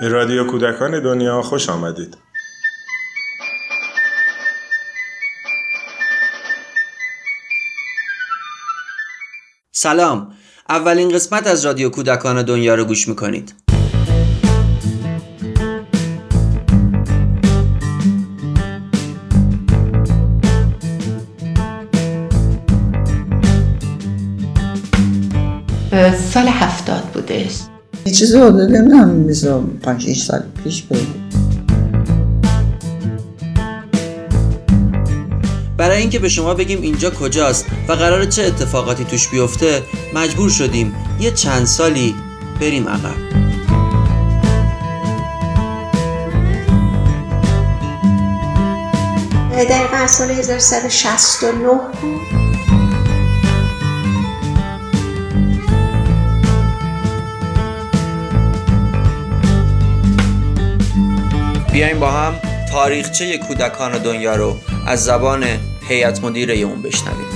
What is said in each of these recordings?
به رادیو کودکان دنیا خوش آمدید. سلام. اولین قسمت از رادیو کودکان دنیا رو گوش می‌کنید. سال هفتاد بودش یه چیز حدود نمی‌دونم مثلا پنج سال پیش بود برای اینکه به شما بگیم اینجا کجاست و قرار چه اتفاقاتی توش بیفته مجبور شدیم یه چند سالی بریم عقب. دقیقا سال 1369 بود. بیایم با هم تاریخچه کودکان دنیا رو از زبان هیئت مدیره اون بشنویم.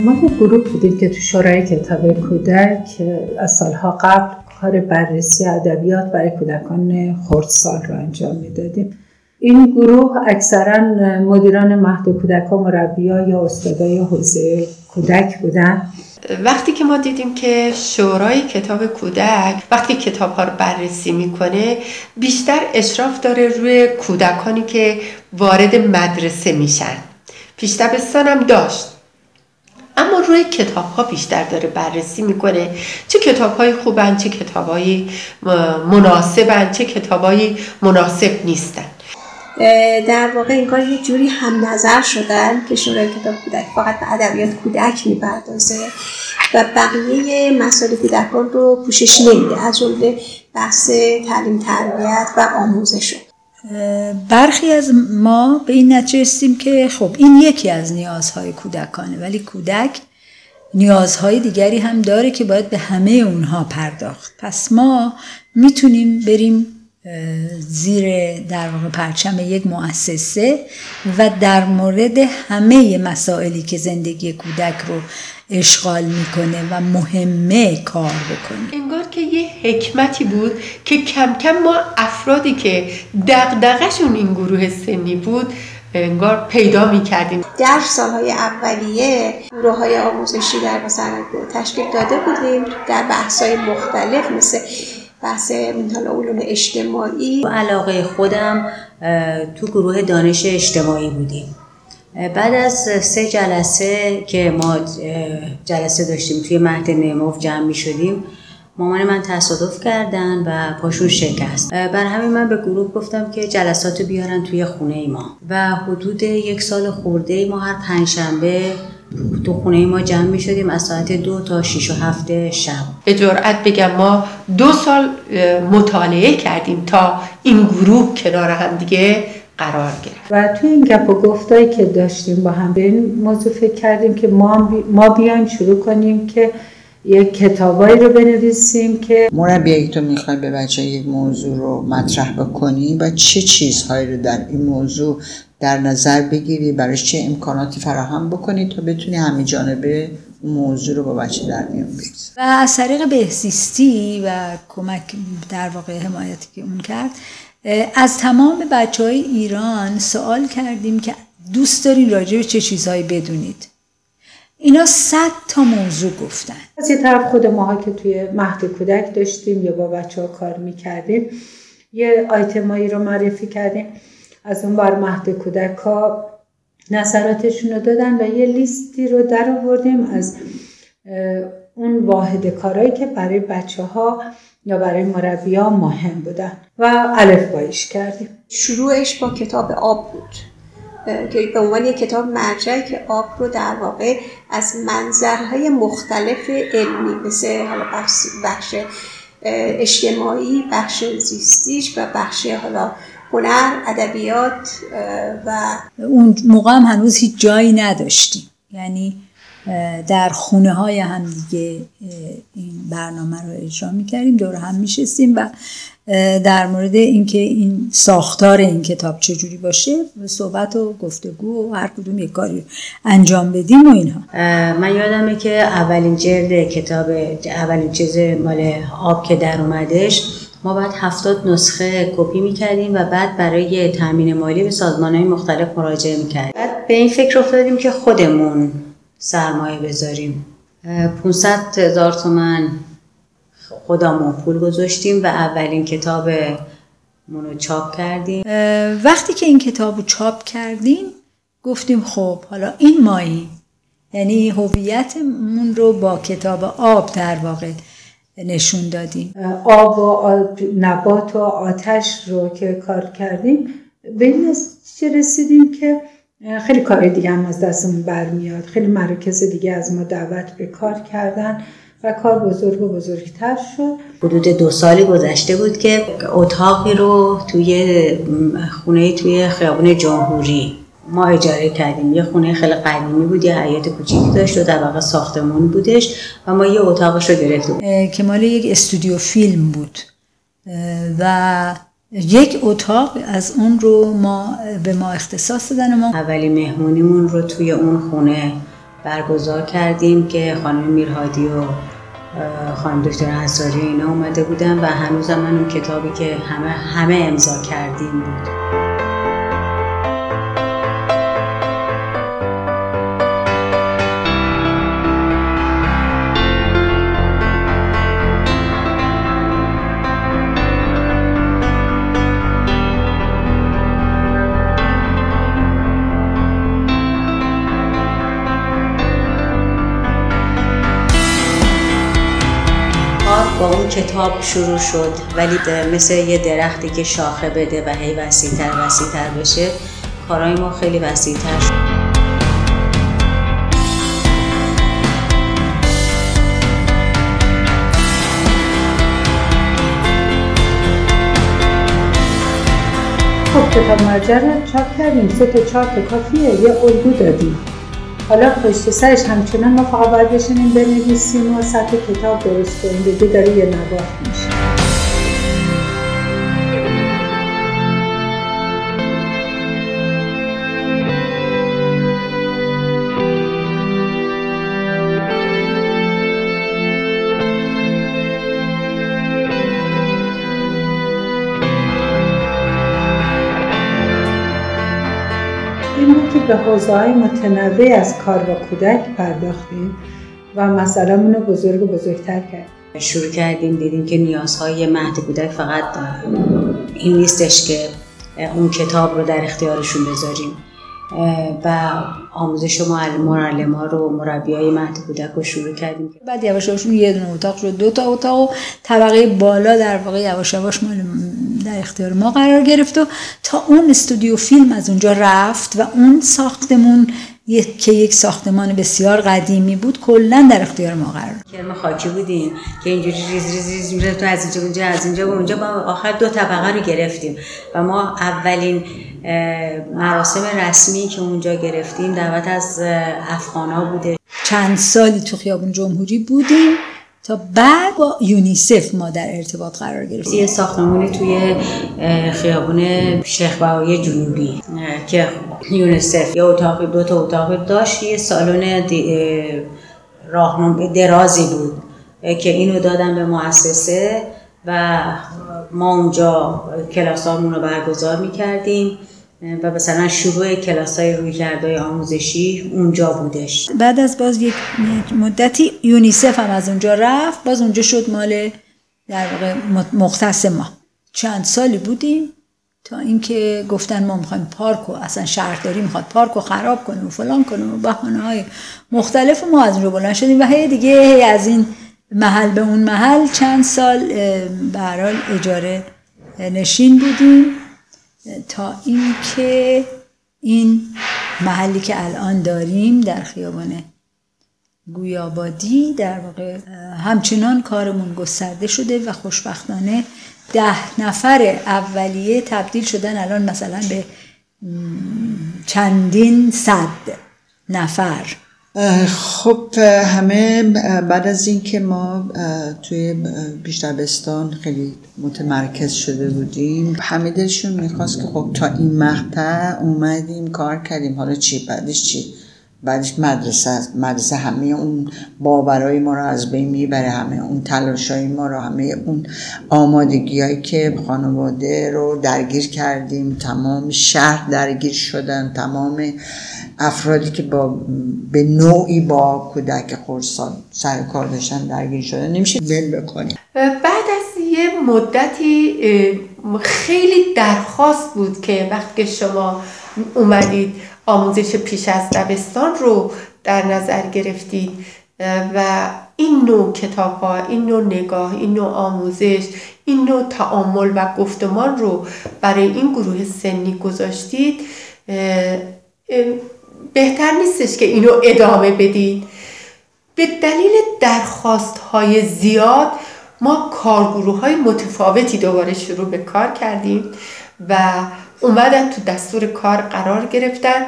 ما یه گروه بودیم که تو شورای کتاب کودک از سالها قبل کار بررسی ادبیات برای کودکان خردسال رو انجام می‌دادیم. این گروه اکثرا مدیران مهد کودک و مربیا یا استادای حوزه کودک بودن. وقتی که ما دیدیم که شورای کتاب کودک وقتی کتاب ها رو بررسی می‌کنه بیشتر اشراف داره روی کودکانی که وارد مدرسه میشن. پیش هم داشت. اما روی کتاب ها بیشتر داره بررسی می‌کنه. چه کتاب های خوبن چه کتاب های مناسبن چه کتاب های مناسب نیستن. در واقع انگار یه جوری هم نظر شدن که شورای کتاب کودک فقط به ادبیات کودک می‌پردازه و بقیه مسائل کودکان رو پوشش نمیده. از جمله بحث تعلیم تربیت و آموزش. برخی از ما به این نتیجه استیم که خب این یکی از نیازهای کودکانه ولی کودک نیازهای دیگری هم داره که باید به همه اونها پرداخت. پس ما می‌تونیم بریم زیر در واقع پرچم یک مؤسسه و در مورد همه مسائلی که زندگی کودک رو اشغال می‌کنه و مهمه کار بکنه. انگار که یه حکمتی بود که کم کم ما افرادی که دقدقشون این گروه سنی بود انگار پیدا می‌کردیم. در سالهای اولیه گروه های آموزشی در مثلا تشکیل داده بودیم در بحث های مختلف مثل بحث حالا علوم اجتماعی. علاقه خودم تو گروه دانش اجتماعی بودیم. بعد از سه جلسه که ما جلسه داشتیم توی مهد نیموف جمع می شدیم مامان من تصادف کردن و پاشون شکست. بر همین من به گروه گفتم که جلسات بیارن توی خونه ما. و حدود یک سال خورده ما هر پنجشنبه تو خونه ما جمع می شدیم از ساعت دو تا شیش و هفته شب. به جرأت بگم ما دو سال مطالعه کردیم تا این گروه کنار هم دیگه قرار گرفت. و توی این گپ و گفتایی که داشتیم با هم به این موضوع فکر کردیم که ما, ما بیایم شروع کنیم که یک کتابایی رو بنویسیم که مربی تو می‌خوای به بچه یک موضوع رو مطرح بکنی و چه چیزهایی رو در این موضوع در نظر بگیری؟ براش چه امکاناتی فراهم بکنی تا بتونی همه جانبه موضوع رو با بچه در بگیری و از طریق بهزیستی و کمک در واقع حمایتی که اون کرد از تمام بچه های ایران سوال کردیم که دوست دارین راجع به چه چیزهایی بدونید. اینا صد تا موضوع گفتن. از یه طرف خود ماها که توی مهد کودک داشتیم یا با بچه ها کار می‌کردیم یه آیتمایی رو معرفی کردیم. از اون بر مهد کودک ها نظراتشون رو دادن و یه لیستی رو در آوردیم از اون واحد کارهایی که برای بچه ها یا برای مربی ها مهم بودن و الف بایش کردیم. شروعش با کتاب آب بود. که به عنوان یک کتاب مرجعی که آب رو در واقع از منظرهای مختلف علمی مثل حالا بخش اجتماعی بخش زیستیش و بخش حالا هنر ادبیات و اون موقع هم هنوز هیچ جایی نداشتیم. یعنی در خونه های هم دیگه این برنامه رو اجرا می‌کردیم. دور هم میشستیم و در مورد اینکه این ساختار این کتاب چجوری باشه صحبت و گفتگو و هر کدوم یک کاری انجام بدیم و اینها. من یادمه که اولین جلد کتاب اولین چیز مال آب که در اومدش ما بعد هفتاد نسخه کپی می‌کردیم و بعد برای تامین مالی به سازمان های مختلف مراجعه می‌کردیم. بعد به این فکر افتادیم که خودمون سرمایه بذاریم. 500 هزار تومن خودمون پول گذاشتیم و اولین کتاب رو چاپ کردیم. وقتی که این کتاب رو چاپ کردیم گفتیم خب حالا این مایی یعنی هویتمون رو با کتاب آب در واقع نشون دادیم. آب و نبات و آتش رو که کار کردیم به این رسیدیم که خیلی کار دیگه هم از دستمون برمیاد. خیلی مراکز دیگه از ما دعوت به کار کردن. و کار بزرگ و بزرگتر شد. حدود دو سالی گذشته بود که اتاقی رو توی خونه توی خیابون جمهوری ما اجاره کردیم. یه خونه خیلی قدیمی بود یه حیات کوچیکی داشت و در واقع ساختمون بودش و ما یه اتاقش رو گرفتیم. که مال یک استودیو فیلم بود. و یک اتاق از اون رو ما به ما اختصاص دادن ما اولی مهمونیمون رو توی اون خونه برگزار کردیم که خانم میرهادی و خانم دکتر انصاری اینا اومده بودن و هنوز من اون کتابی که همه همه امضا کردیم بود. با اون کتاب شروع شد ولی مثل یه درختی که شاخه بده و هی وسیعتر وسیعتر بشه کارای ما خیلی وسیعتر شد. خب کتاب مرجع رو چاپ کردیم. سه تا چاپ کافیه. یه الگو دادیم. حالا پشت سرش همچنان ما فقط باید بشینیم بنویسیم و سطح کتاب درست کنیم. دیگه داره یه نگاه میشه. به حوزه های متنوع از کار با کودک پرداختیم و مسئله رو بزرگ و بزرگتر کردیم. شروع کردیم دیدیم که نیازهای مهد کودک فقط این نیستش که اون کتاب رو در اختیارشون بذاریم. و آموزش معلم ها رو مربی های مهد کودک رو شروع کردیم. بعد یواش یواش یه دونه اتاق شد. دو تا اتاق و طبقه بالا در واقع یواش یواش مال در اختیار ما قرار گرفت و تا اون استودیو فیلم از اونجا رفت و اون ساختمون که یک ساختمان بسیار قدیمی بود کلا در اختیار ما قرار کرم خاکی بودیم که اینجوری ریز ریز ریز میره تو از اینجا اونجا از اینجا به اونجا. با آخر دو طبقه رو گرفتیم و ما اولین مراسم رسمی که اونجا گرفتیم دعوت از افغانا بوده. چند سالی تو خیابون جمهوری بودیم. تا بعد با یونیسف ما در ارتباط قرار گرفتیم. یه ساختمانی توی خیابون شیخ بهایی جنوبی که یونیسف یه اتاق دو تا اتاق داشت. یه سالن راهنمای درازی بود که اینو دادن به مؤسسه و ما اونجا کلاسامون رو برگزار می‌کردیم. و مثلا شروع کلاس های روی کرده آموزشی اونجا بودش. بعد از باز یک مدتی یونیسف هم از اونجا رفت باز اونجا شد مال در واقع مختص ما. چند سالی بودیم تا اینکه گفتن ما می‌خوایم پارک و اصلا شهرداری می‌خواد پارک رو خراب کنیم و فلان کنیم و بحانه های مختلف ما از اونجا بلند شدیم و هی دیگه هی از این محل به اون محل چند سال به اجاره نشین بودیم. تا اینکه این محلی که الان داریم در خیابان گویابادی در واقع همچنان کارمون گسترده شده و خوشبختانه ده نفر اولیه تبدیل شدن الان مثلا به چندین صد نفر. خب همه بعد از اینکه ما توی بیشتربستان خیلی متمرکز شده بودیم همه دلشون می‌خواست که خب تا این مقطع اومدیم کار کردیم. حالا چی؟ بعدش چی؟ بعدش مدرسه مدرسه همه اون باورای ما رو از بین می‌بره همه اون تلاشای ما رو همه اون آمادگی هایی که خانواده رو درگیر کردیم. تمام شهر درگیر شدن. تمام افرادی که با به نوعی با کودک خورسان سر کار داشتن درگیر شدن. نمیشه ول بکنیم. بعد از یه مدتی خیلی درخواست بود که وقتی شما اومدید آموزش پیش از دبستان رو در نظر گرفتید و این نوع کتاب ها این نوع نگاه این نوع آموزش این نوع تعامل و گفتمان رو برای این گروه سنی گذاشتید بهتر نیستش که اینو ادامه بدید. به دلیل درخواست های زیاد ما کارگروه های متفاوتی دوباره شروع به کار کردیم و اومدن تو دستور کار قرار گرفتن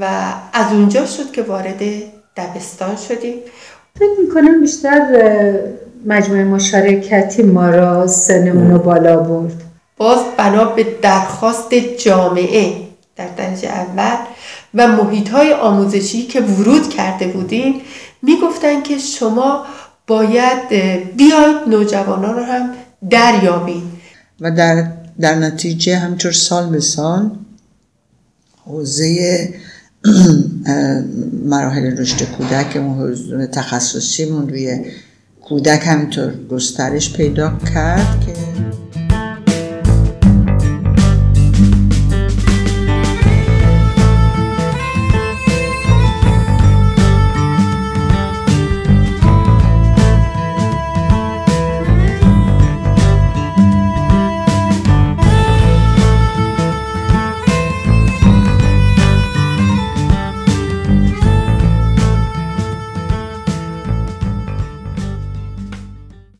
و از اونجا شد که وارد دبستان شدیم. فکر می‌کنم بیشتر مجموعه مشارکتی ما را سنمون رو بالا برد. باز بنا به درخواست جامعه در درجه اول و محیط های آموزشی که ورود کرده بودیم می‌گفتن که شما باید بیاید نوجوانان رو هم دریابید. و در در نتیجه همینطور سال به سال حوزه مراحل رشد کودک تخصصیمون روی کودک همینطور گسترش پیدا کرد که